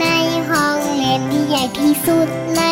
ในห้องเล่นที่ใหญ่ที่สุดใน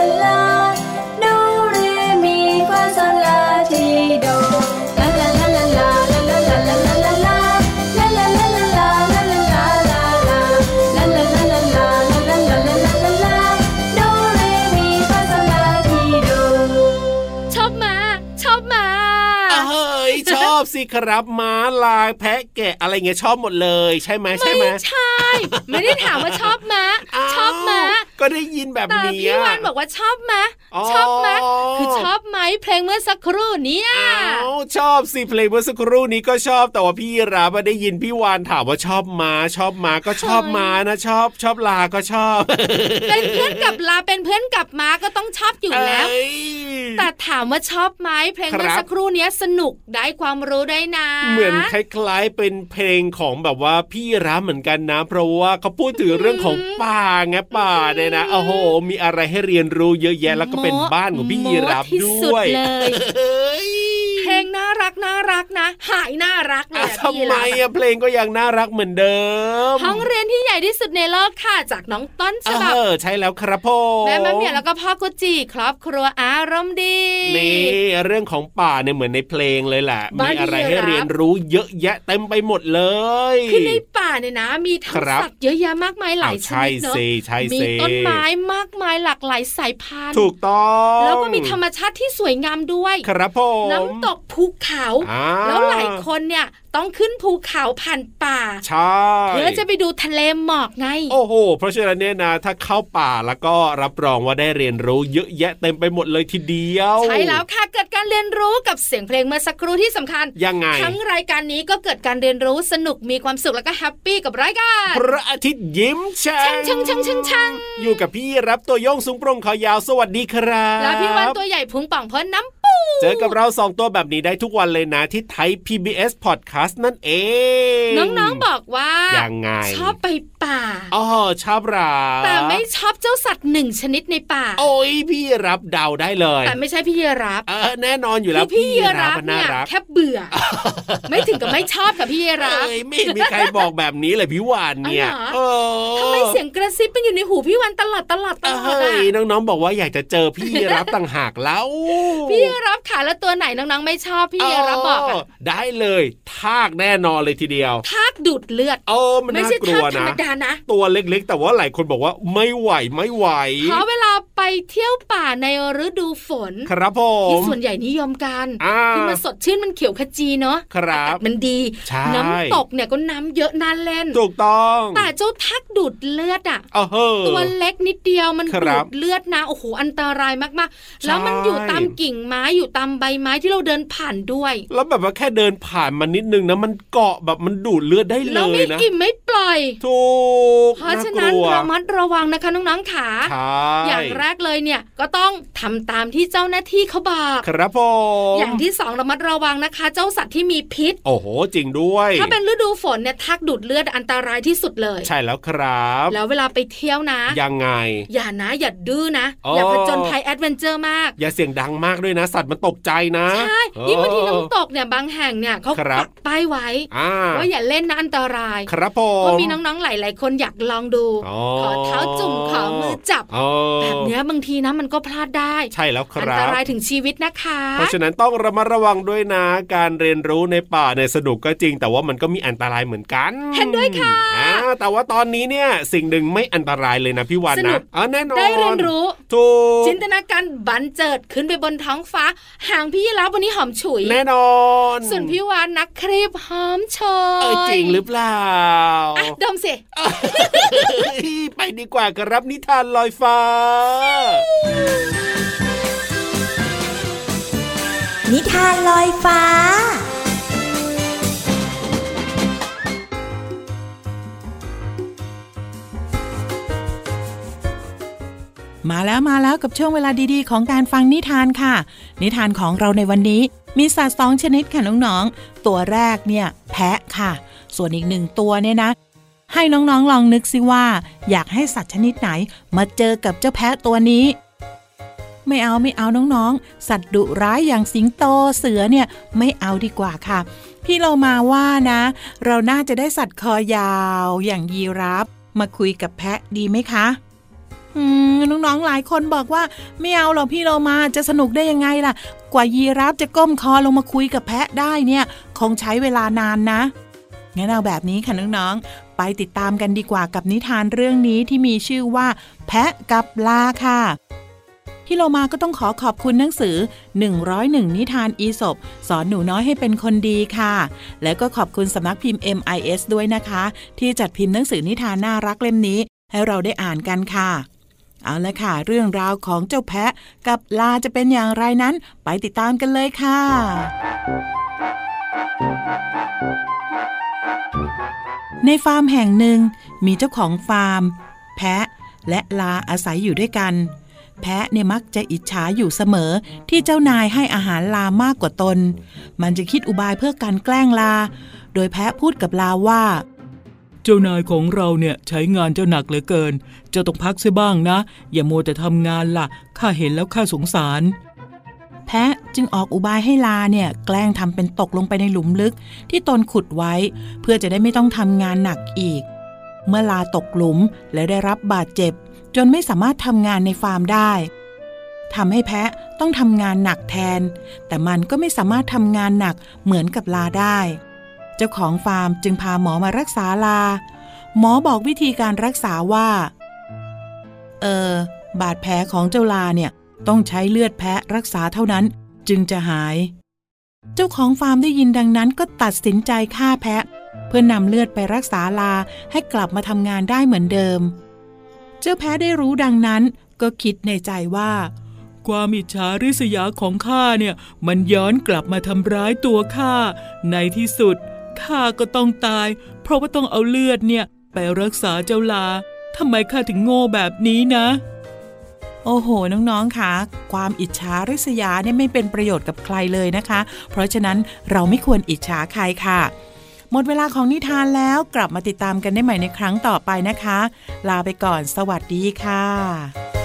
ครับ ม้าลายแพะแกะอะไรเงี้ยชอบหมดเลย ใช่ไหมใช่ไหมใช่ ไม่ได้ถามว่าชอบม้า ก็ได้ยินแบบแต่นี้พี่วานบอกว่าชอบมาอ๋อชอบมาคือชอบไหมเพลงเมื่อสักครู่เนี้ยอ้าวชอบสิเพลงเมื่อสักครู่นี้ก็ชอบแต่ว่าพี่รับอะได้ยินพี่วานถามว่าชอบม้าชอบม้าก็ชอบม้านะชอบชอบลาก็ชอบ เป็นเพื่อนกับลาเป็นเพื่อนกับม้าก็ต้องชอบอยู่แล้วเอ้ยแต่ถามว่าชอบไหมเพลงเมื่อครับสักครู่เนี้ยสนุกได้ความรู้ได้นะ เหมือนคล้ายๆเป็นเพลงของแบบว่าพี่รับเหมือนกันนะ เพราะว่าเขาพูดถึงเรื่องของป่าไงป่าเนี่ยนะโอ้โห มีอะไรให้เรียนรู้เยอะแยะแล้วก็เป็นบ้านของพี่โม้รับที่ด้สุดวยเลยเฮ้ยเพล งงน่ารักน่ารักนะ หายน่ารักเลยอะอะทำพี่ไมรับอะเพลงก็ยังน่ารักเหมือนเดิมห้องเรียนที่ใหญ่ที่สุดในโลกค่ะจากน้องต้นฉบับเออใช่แล้วครับผมแม่มะเหมียวแล้วก็พ่อกุจิครอบครัวอารมณ์ดีนี่เรื่องของป่าเนี่ยเหมือนในเพลงเลยแหละบ้ามีนอะไรพี่ให้รับเรียนรู้เยอะแยะเต็มไปหมดเลยคือในป่าเนี่ยนะ มีทั้คงรับสัตว์เยอะแยะมากมายหลายชใช่นิดเนอะสิใช่มีสิต้นไม้มากมายหลากหลายสายพันธุ์ถูกต้อง แล้วก็มีธรรมชาติที่สวยงามด้วย ครับผมน้ำตกภูเขาอ่าแล้วหลายคนเนี่ยต้องขึ้นภูเขาผ่านป่าใช่เพื่อจะไปดูทะเลหมอกไง โอ้โห เพราะฉะนั้นเนี่ยนะถ้าเข้าป่าแล้วก็รับรองว่าได้เรียนรู้เยอะแยะเต็มไปหมดเลยทีเดียว ใช่แล้วค่ะเกิดการเรียนรู้กับเสียงเพลงเมื่อสักครู่ที่สำคัญยังไงทั้งรายการนี้ก็เกิดการเรียนรู้สนุกมีความสุขแล้วก็แฮปปี้กับรายการพระอาทิตย์ยิ้มแฉ่ช่างช่างช่างช่างช่างอยู่กับพี่รับตัวโยงสูงโปร่งคอยาวสวัสดีครับแล้วพี่วันตัวใหญ่พุงป่องเพิ่นน้ำปู เจอกับเราสองตัวแบบนี้ได้ทุกวันเลยนะที่ไทย PBS Podcast นั่นเอง น้องๆบอกว่ายังไง ชอบไปป่าอ๋อชอบราแต่ไม่ชอบเจ้าสัตว์หนึ่งชนิดในป่า โอ้ยพี่รับเดาได้เลย แต่ไม่ใช่พี่ยีรับเออแน่นอนอยู่แล้วพี่ยีรับมันน่าเนี่ยรักแค่เบื่อ ไม่ถึงกับไม่ชอบกับพี่ยีรับเอ้ยไม่เห็นมีใครบอกแบบนี้เลยพี่วานเนี่ยอ๋อเหรอเออทำไมเสียงกระซิบเป็นอยู่ในหูพี่วันตลอดตลอดตลอดเฮ้อะยน้องๆบอกว่าอยากจะเจอพี่รับต่างหากแล้วพี่ยีรับขาแล้วตัวไหนน้องๆไม่ชอบพี่ยีรับบอกอะได้เลยทากแน่นอนเลยทีเดียวทากดูดเลือดโอ้มันไม่น่าใช่กลัทากวธรรนะมดานะ ตัวเล็กๆ แต่ว่าหลายคนบอกว่าไม่ไหวไม่ไหวเพราะเวลาไปเที่ยวป่าในฤดูฝน ครับผที่มส่วนใหญ่นิยมกันอ่าที่มันสดชื่นมันเขียวขจีเนาะครับอากาศมันดีใช่น้ำตกเนี่ยก็น้ำเยอะน่าเล่นถูกต้องแต่เจ้าทักดูดเลือดอะเออเฮ้อตัวเล็กนิดเดียวมันคดูรับดเลือดนะโอ้โหอันตรายมากๆใช่แล้วมันอยู่ตามกิ่งไม้อยู่ตามใบไม้ที่เราเดินผ่านด้วย แล้วแบบว่าแค่เดินผ่านมานิดนึงนะมันเกาะแบบมันดูดเลือดได้เลแล้วยไม่นะอิ่มไม่ปล่อยถูกเพราะฉะนั้นกลัวระมัดระวังนะคะน้องๆขาใช่อย่างแรกเลยเนี่ยก็ต้องทำตามที่เจ้าหน้าที่เขาบอกครับผมอย่างที่สองระมัดระวังนะคะ เจ้าสัตว์ที่มีพิษ โอ้โห จริงด้วย ถ้าเป็นฤดูฝนเนี่ยทักดูดเลือดอันตรายที่สุดเลย ใช่แล้วครับ แล้วเวลาไปเที่ยวนะ ยังไง อย่านะอย่าดื้อนะอ๋อออย่าผจญภัยแอดเวนเจอร์มาก อย่าเสียงดังมากด้วยนะสัตว์มันตกใจนะใช่เออยิ่งบางทีน้ำตกเนี่ยบางแห่งเนี่ยเขาครับปักป้ายไว้อ่าว่าอย่าเล่นนะอันตราย ครับผมก็มีน้องๆหลายๆคนอยากลองดูอ๋อขอเท้าจุ่มขอมือจับอ๋อแบบเนี้ยบางทีนะมันก็พลาดได้ ใช่แล้วคอัรัตบรายถึงชีวิตนะคะ เพราะฉะนั้นต้องระมัดระวังด้วยนะ การเรียนรู้ในป่าในยสนุกก็จริง แต่ว่ามันก็มีอันตรายเหมือนกันเห็นด้วยค่ะอ่าแต่ว่าตอนนี้เนี่ยสิ่งหนึ่งไม่อันตรายเลยนะพี่วันสนุนะกอ๋อแน่นอนได้เรียนรู้ถูกจินตนาการบันเจิดขึ้นไปบนท้องฟ้าห่างพี่รับวันนี้หอมฉุย แน่นอน ส่วนพี่วานนักครีบหอมโชยเออจริงหรือเปล่าอะดมสิไปดีกว่าครับนิทานลอยฟ้า นิทานลอยฟ้ามาแล้วมาแล้วกับช่วงเวลาดีๆ ของการฟังนิทานค่ะ นิทานของเราในวันนี้มีสัตว์สองชนิดค่ะน้องๆ ตัวแรกเนี่ยแพะค่ะ ส่วนอีกหนึ่งตัวเนี่ยนะ ให้น้องๆลองนึกสิว่า อยากให้สัตว์ชนิดไหน มาเจอกับเจ้าแพะตัวนี้ ไม่เอาไม่เอาน้องๆ สัตว์ดุร้ายอย่างสิงโตเสือเนี่ยไม่เอาดีกว่าค่ะ พี่เรามาว่านะ เราน่าจะได้สัตว์คอยาวอย่างยีราฟมาคุยกับแพะดีไหมคะ น้องๆหลายคนบอกว่าไม่เอาหรอกพี่เรามาจะสนุกได้ยังไงล่ะ กว่ายีราฟจะก้มคอลงมาคุยกับแพะได้เนี่ย คงใช้เวลานานนะงั้นเอาแบบนี้ค่ะน้องๆไปติดตามกันดีกว่ากับนิทานเรื่องนี้ที่มีชื่อว่า แพะกับลาค่ะพี่เรมาก็ต้องขอขอบคุณหนังสือ 101 นิทานอีสบสอนหนูน้อยให้เป็นคนดีค่ะ และก็ขอบคุณสำนักพิมพ์ MIS ด้วยนะคะ ที่จัดพิมพ์หนังสือนิทานน่ารักเล่มนี้ ให้เราได้อ่านกันค่ะ เอาละค่ะ เรื่องราวของเจ้าแพะกับลาจะเป็นอย่างไรนั้น ไปติดตามกันเลยค่ะ ในฟาร์มแห่งหนึ่ง มีเจ้าของฟาร์ม แพะและลาอาศัยอยู่ด้วยกัน แพะเนี่ยมักจะอิจฉาอยู่เสมอที่เจ้านายให้อาหารลามากกว่าตน มันจะคิดอุบายเพื่อการแกล้งลา โดยแพะพูดกับลาว่า เจ้านายของเราเนี่ยใช้งานเจ้าหนักเหลือเกินเจ้าต้องพักเสียบ้างนะ อย่ามัวแต่ทำงานล่ะ ข้าเห็นแล้วข้าสงสารแพแพะจึงออกอุบายให้ลาเนี่ย แกล้งทำเป็นตกลงไปในหลุมลึก ที่ตนขุดไว้ เพื่อจะได้ไม่ต้องทำงานหนักอีก เมื่อลาตกหลุมและได้รับบาดเจ็บ จนไม่สามารถทำงานในฟาร์มได้ทำให้แพะต้องทำงานหนักแทน แต่มันก็ไม่สามารถทำงานหนักเหมือนกับลาได้ เจ้าของฟาร์มจึงพาหมอมารักษาลา หมอบอกวิธีการรักษาว่า เออ บาดแผลของเจ้าลาเนี่ยต้องใช้เลือดแพะรักษาเท่านั้นจึงจะหาย เจ้าของฟาร์มได้ยินดังนั้นก็ตัดสินใจฆ่าแพะ เพื่อนำเลือดไปรักษาลาให้กลับมาทำงานได้เหมือนเดิม เจ้าแพะได้รู้ดังนั้นก็คิดในใจว่า ความอิจฉาริษยาของข้าเนี่ย มันย้อนกลับมาทำร้ายตัวข้าในที่สุด ข้าก็ต้องตาย เพราะว่าต้องเอาเลือดเนี่ย ไปรักษาเจ้าลาทำไมข้าถึงโง่แบบนี้นะ โอ้โห น้องๆคะความอิจฉาริษยาเนี่ยไม่เป็นประโยชน์กับใครเลยนะคะ เพราะฉะนั้นเราไม่ควรอิจฉาใครค่ะ หมดเวลาของนิทานแล้วกลับมาติดตามกันได้ใหม่ในครั้งต่อไปนะคะ ลาไปก่อนสวัสดีค่ะ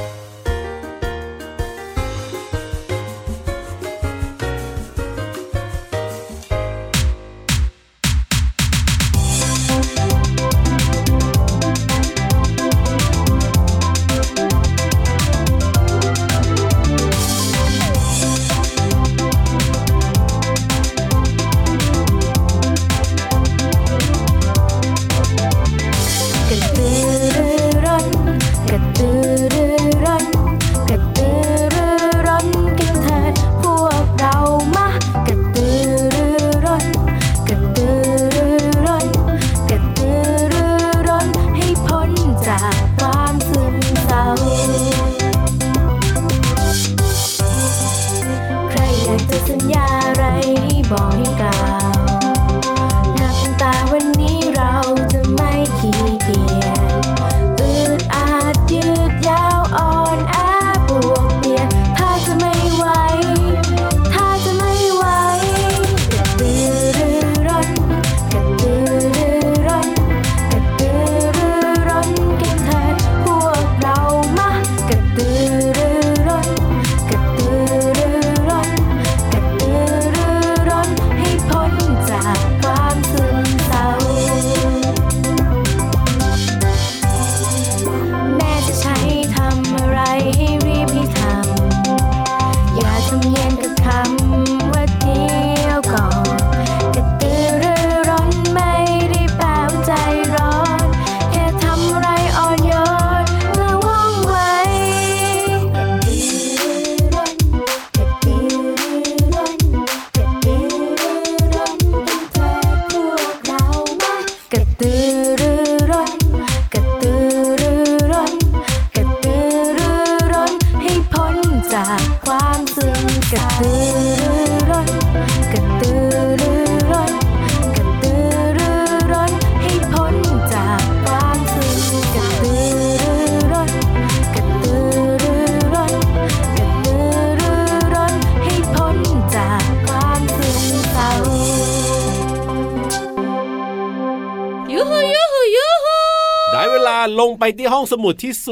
ลาลงไปที่ห้องสมุดที่ส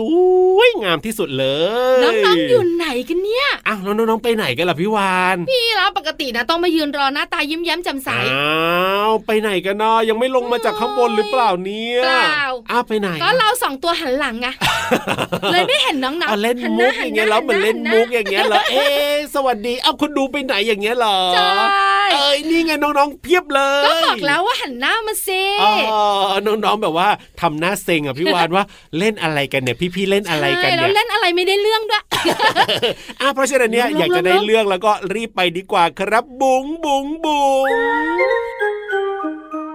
วยงามที่สุดเลยน้องๆอยู่ไหนกันเนี่ยอ้าวแล้วน้องๆไปไหนกันล่ะพี่วานพี่รับปกตินะต้องมายืนรอหน้าตายิ้มแย้มแจ่มใสอ้าวไปไหนกันเนาะยังไม่ลงมาจากข้างบนหรือเปล่าเนี่ยเปล่าอ้าวไปไหนก็เราสองตัวหันหลังไงเลยไม่เห็นน้องเอาๆเล่นหัมุกหอย่างเงี้ยแล้วเหมือนเล่นมุกอย่างเงี้ยเหรอเอ๊ะสวัสดีเอ้าคุณดูไปไหนอย่างเงี้ยเหรอใช่เอ้ยนี่ไงน้องๆเพียบเลยก็บอกแล้วว่าหันหน้ามาเซอ๋อน้องๆแบบว่าทำหน้าเซ็งอะพี่วานว่าเล่นอะไรกันเนี่ยพี่ๆเล่นอะไรกันใช่เนี่แล้วยเล่นอะไรไม่ได้เรื่องด้วยอะเพราะฉะนั้นเนี่ยลงๆอยากจะได้เรื่องแล้วก็รีบไปดีกว่าครับบุ๋งบุ๋งบุ๋ง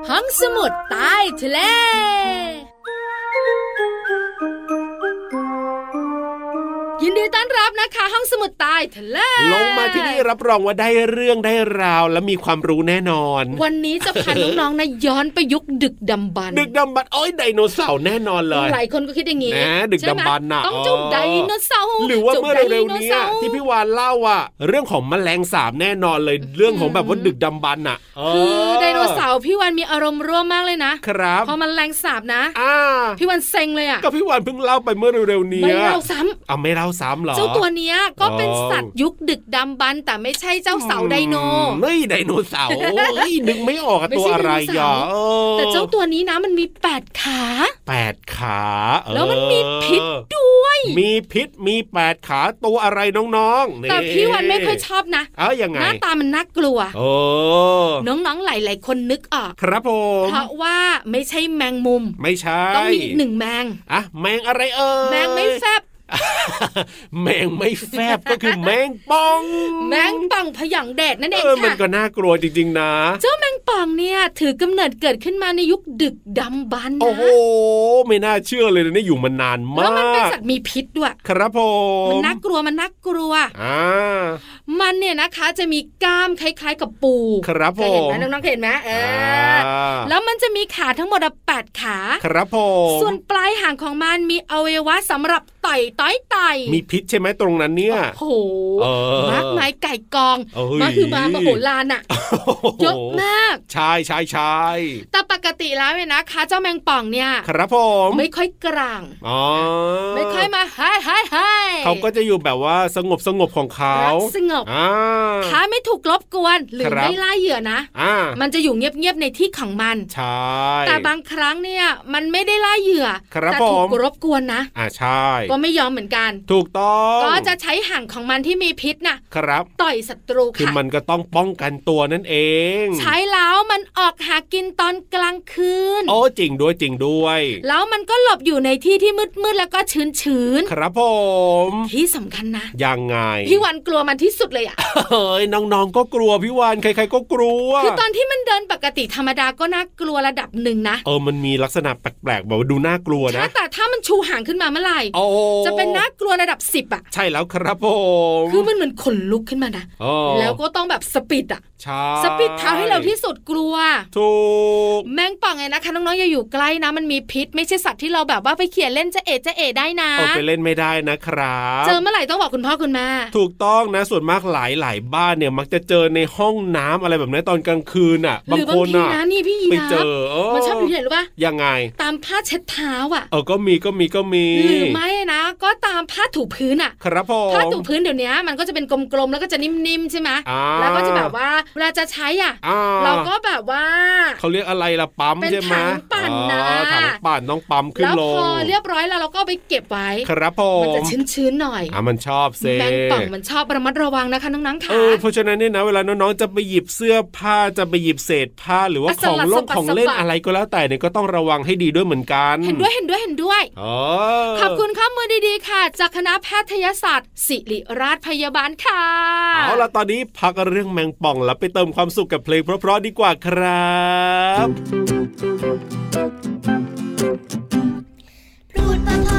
ห้องสมุดใต้ทะเล นรับนะคะ ห้องสมุดใต้ทะเลลงมาที่นี่รับรองว่าได้เรื่องได้ราวและมีความรู้แน่นอน วันนี้จะพาน้องๆนะย้อนไปยุคดึกดำบรรพ์ดึกดำบรรพ์โอ้ยไดโนเสาร์แน่นอนเลยหลายคนก็คิดอย่างนี้นะดึกใช่ไหมดำบรรพ์น่ะต้องเจ้าอ๋อไดโนเสาร์หรือว่าเมื่อจ้เร็วๆไดโเนี้สาที่พี่วานเล่าอะเรื่องของแมลงสาบแน่นอนเลยเรื่องของแบบว่าดึกดำบรรพ์น่ะเคือไดโนเสาร์พี่วันมีอารมณ์ร่วมมากเลยนะครับพอมันแรงสาบนะอ่าพี่วันเซ็งเลยอะก็พี่วานเพิ่งเล่าไปเมื่อเร็วๆนี้ไม่เล่าซ้ำเอาไม่เล่าซ้ำเหรอเจ้าตัวเนี้ยก็เป็นอ๋อสัตว์ยุคดึกดำบรรพ์แต่ไม่ใช่เจ้าเสาไดโนเฮ้ยไดโนเสาร์เฮ้ยนึกไม่ออกอะไม่ตัวใช่อะไรไดโนเสาร์อะเออแต่เจ้าตัวนี้นะมันมีแปดขาแปดขาเออแล้วมันมีพิษด้วย มีพิษมีแปดขาตัวอะไรน้องๆแต่พี่วันไม่ค่อยชอบนะเอ้ายังไงหน้าตามันน่ากลัวโอ้น้องๆหลายๆคนนึกออก ครับผมเพราะว่าไม่ใช่แมงมุม ไม่ใช่ต้องมีอีกหนึ่งแมงอะแมงอะไรเอ่ยแมงไม่แฟบ แมงไม่แฟบก็คือแมงป่อง แมงป่องพยองแดดนั่นเองเออมันค่ะก็น่ากลัวจริงๆนะ เจ้าแมงป่องเนี่ยถือกำเนิดเกิดขึ้นมาในยุคดึกดำบรรพ์โอ้โหนะไม่น่าเชื่อเลยนะนี่อยู่มานานมาแล้วมันเป็นกสัตว์มีพิษด้วย ครับผมมันน่ากลัวมันน่ากลัวอ่า มันเนี่ยนะคะจะมีกล้ามคล้าย ๆ กับปู ครับเคยเห็นไหมผมน้องๆเคยเห็นไหมเอออ่าอแล้วมันจะมีขาทั้งหมดอะแปดขา ครับผมส่วนปลายหางของมันมีอวัยวะสำหรับต่อยต้อยไต่มีพิษใช่ไหมตรงนั้นเนี่ยโอ้โหเออมากมายไก่กองเอ้ยมาคือมามโหฬารน่ะเยอะมาก ใช่ใช่ใช่แต่ป กติแล้วเนี่ยนะคะเจ้าแมงป่องเนี่ยครับผมไม่ค่อยกลางอ๋อไม่ค่อยมาไฮไฮไฮเขาก็จะอยู่แบบว่าสงบสงบของเขารักสงบอ่าถ้าไม่ถูกรบกวนหรือครับไม่ล่าเหยื่อนะอ่ามันจะอยู่เงียบๆในที่ของมันใช่แต่บางครั้งเนี่ยมันไม่ได้ล่าเหยื่อครับแต่ถูผกมรบกวนนะอ่าใช่ก็ไม่ยอมเหมือนกัน ถูกต้องก็จะใช้ห่างของมันที่มีพิษน่ะครับต่อยศัตรูคือค่ะมันก็ต้องป้องกันตัวนั่นเอง ใช้แล้วมันออกหากินตอนกลางคืนโอ้จริงด้วยจริงด้วย แล้วมันก็หลบอยู่ในที่ที่มืดๆแล้วก็ชื้นครับผมๆที่สำคัญนะ ยังไง พี่วันกลัวมันที่สุดเลยอะเฮ้ยน้องๆก็กลัวพี่วานใครๆก็กลัว คือตอนที่มันเดินปกติธรรมดาก็น่ากลัวระดับหนึ่งนะ เออมันมีลักษณะแปลกๆแบบว่าดูน่ากลัวนะถ้าแต่ถ้า มันชูหางขึ้นมาเมื่อไหร่โอ้จะเป็นน่ากลัวระดับสิบอะใช่แล้วครับผมคือมันเหมือนขนลุกขึ้นมานะโอ้แล้วก็ต้องแบบสปีดอะใช่สปีดเท้าให้เร็วที่สุดกลัว ถูก แมงป่องไงนะคะน้องๆอย่าอยู่ใกล้นะ มันมีพิษ ไม่ใช่สัตว์ที่เราแบบว่าไปเขี่ยเล่นจะเอะจะเอะได้นะเอาไปเล่นไม่ได้นะครับเจอเมื่อไหร่ต้องบอกคุณพ่อคุณแม่ถูกต้องนะส่วนมากหลายหลายๆบ้านเนี่ยมักจะเจอในห้องน้ำอะไรแบบนี้ตอนกลางคืนอะหบางรือบาคงนทีอะนะนี่พี่ยีไปราเจฟอเออมันชอบอยู่ที่ไหนรู้ปะยังไง ตามผ้าเช็ดเท้าอะเออก็มีก็มีก็มีหรือไม่นะ ก็ตามผ้าถูพื้นอะ ครับผมผ้าถูพื้นเดี๋ยวนี้มันก็จะเป็นกลมๆแล้วก็จะนิ่มๆใช่ไหมอ่าแล้วก็จะแบบว่าเวลาจะใช้อะอ่เราก็แบบว่าเขาเรียกอะไรล่ะปั๊มเป็นใช่ไหมถังปั่นนะอ๋อถังปั่นต้องปั๊มขึ้นแล้วลพองเรียบร้อยแล้วเราก็เอาไปเก็บไว้ ครับผมันมจะชื้นๆหน่อยอะมันชอบเซแมงป่องมันชอบระมัดระวังนะคะน้องๆค่ะเออเพราะฉะนั้นเนี่ยนะเวลาน้องๆจะไปหยิบเสื้อผ้าจะไปหยิบเศษผ้าหรือว่าอะของสลัดลสงะบัดของเล่นสะบัดอะไรก็แล้วแต่เนี่ยก็ต้องระวังให้ดีด้วยเหมือนกัน เห็นด้วยเห็นด้วยเห็นด้วยอ๋อขอบคุณข้อมูลดีๆค่ะ จากคณะแพทยศาสตร์ ศิริราชพยาบาลค่ะ เอาล่ะ ตอนนี้พักเรื่องแมงป่องแล้วไปเติมความสุขกับเพลงเพราะๆดีกว่าครับพูดประพน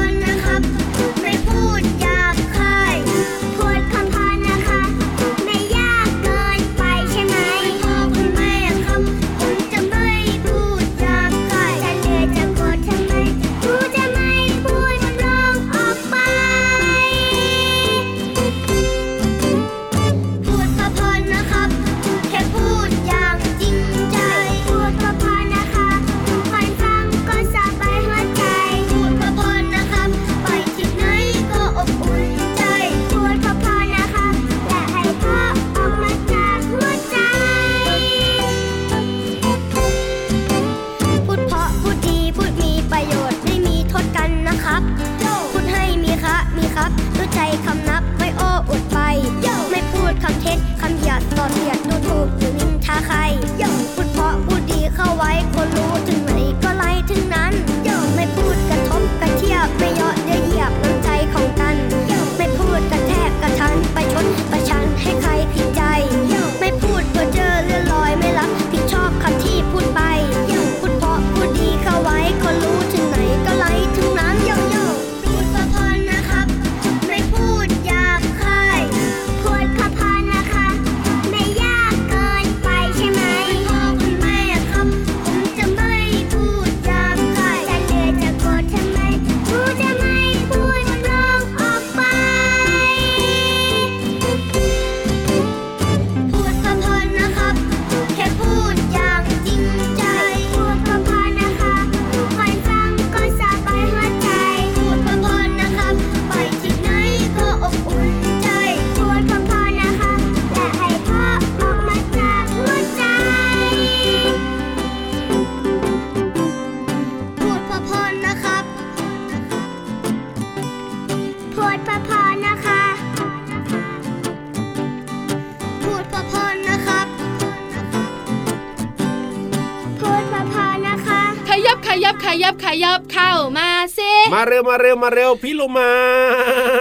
ขยับเข้ามาสิ มาเร็วมาเร็วมาเร็วพี่โลมา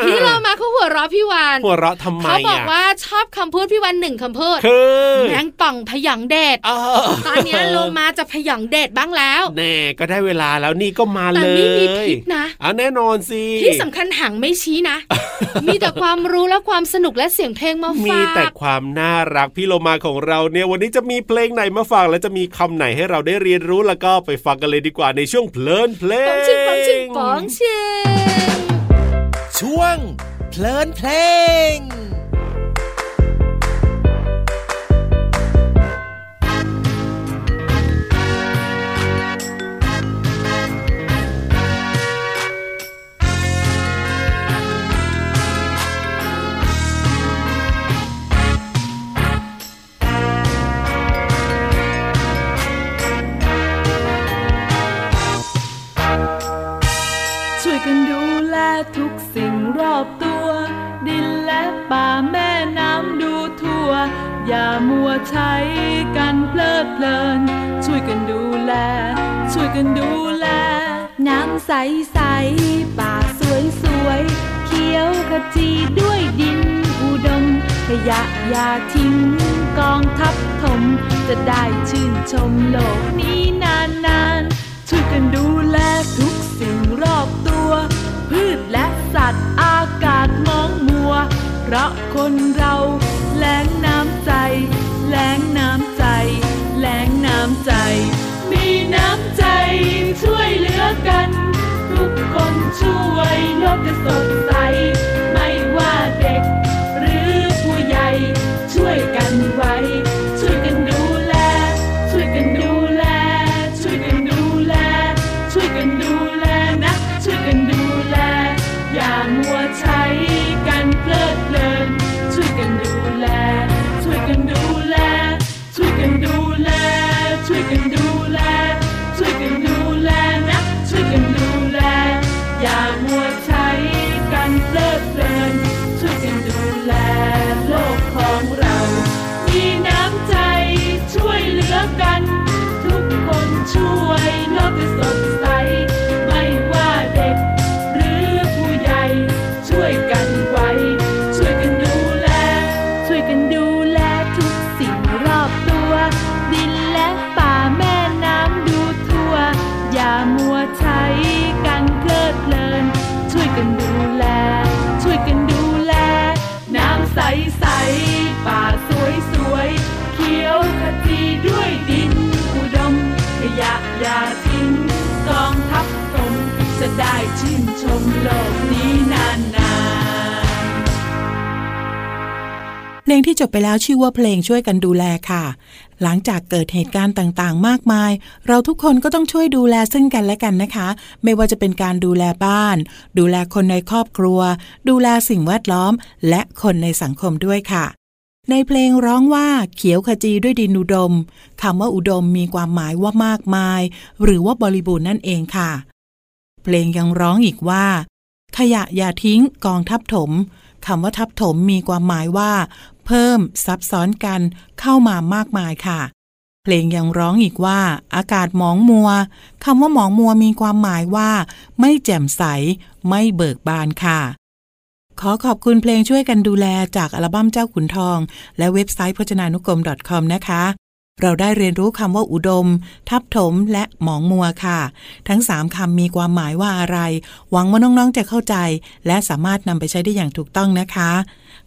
พี่เรามาเขาหัวเราะพี่วานหัวเราะทำไมเขาบอกอะว่าชอบคำพูดพี่วันหนึ่งคำพูดคือแมงป่องพยังเดดเออตอนเนี้ยโลมาจะพยังเดดบ้างแล้ว แน่ก็ได้เวลาแล้วนี่ก็มาแต่เลยนี่มีพิษนะอะแน่นอนสิที่สำคัญหางไม่ชี้นะ มีแต่ความรู้และความสนุกและเสียงเพลงมาฝากมีแต่ความน่ารักพี่โลมาของเราเนี่ยวันนี้จะมีเพลงไหนมาฝากและจะมีคำไหนให้เราได้เรียนรู้แล้วก็ไปฟังกันเลยดีกว่าในช่วงเพลินเพลงปองชิงปองชิงปองชิงช่วงเพลินเพลง วยโใช้ ลงที่จบไปแล้วชื่อว่าเพลงช่วยกันดูแลค่ะ หลังจากเกิดเหตุการณ์ต่างๆ มากมาย เราทุกคนก็ต้องช่วยดูแลซึ่งกันและกันนะคะ ไม่ว่าจะเป็นการดูแลบ้าน ดูแลคนในครอบครัว ดูแลสิ่งแวดล้อม และคนในสังคมด้วยค่ะในเพลงร้องว่าเขียวขจีด้วยดินอุดมคำว่าอุดมมีความหมายว่ามากมาย หรือว่าบริบูรณ์นั่นเองค่ะ เพลงยังร้องอีกว่า ขยะอย่าทิ้งกองทับถมคำว่าทับถมมีความหมายว่า เพิ่มซับซ้อนกันเข้ามามากมายค่ะ เพลงยังร้องอีกว่า อากาศหมองมัวคำว่าหมองมัวมีความหมายว่า ไม่แจ่มใส ไม่เบิกบานค่ะ ขอขอบคุณเพลงช่วยกันดูแลจากอัลบั้มเจ้าขุนทอง และเว็บไซต์พจนานุกรม .com นะคะเราได้เรียนรู้คำว่าอุดม ทับถม และหมองมัวค่ะ ทั้ง 3คำมีความหมายว่าอะไร หวังว่าน้อง ๆ จะเข้าใจ และสามารถนำไปใช้ได้อย่างถูกต้องนะคะ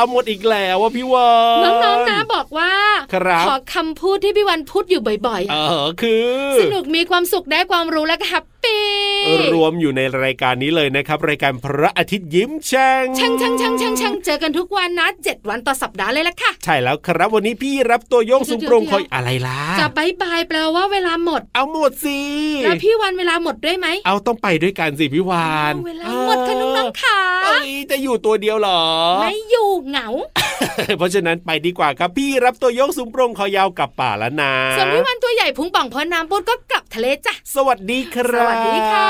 าหมดอีกแล้วว่าพี่วานน้องๆนะบอกว่าครับขอคำพูดที่พี่วันพูดอยู่บ่อยๆเออะอคือ สนุกมีความสุขได้ความรู้และก็ happy รวมอยู่ในรายการนี้เลยนะครับ รายการพระอาทิตย์ยิ้มแฉ่งช่างช่างช่างช่างช่างเจอกันทุกวันนะเจ็ดวันต่อสัปดาห์เลยละค่ะ ใช่แล้วครับวันนี้พี่รับตัวโยงสูงโปรงคอยอะไรล่ะจะ bye bye แปลว่าเวลาหมด เอาหมดสิแล้วพี่วันเวลาหมดด้วยไหมเอาต้องไปด้วยกันสิพี่วานเวลาหมดค่ะน้องๆค่ะเอ้ยจะอยู่ตัวเดียวเหรอ ไม่อยู่เหงา เพราะฉะนั้นไปดีกว่าครับพี่รับตัวโยงสูงโปรงคอยาวกลับป่าแล้วนะส่วนพี่วันตัวใหญ่พุงป่องพอน้ำปุดก็กลับทะเลจ้ะสวัสดีคสรับวัสดีค่ะ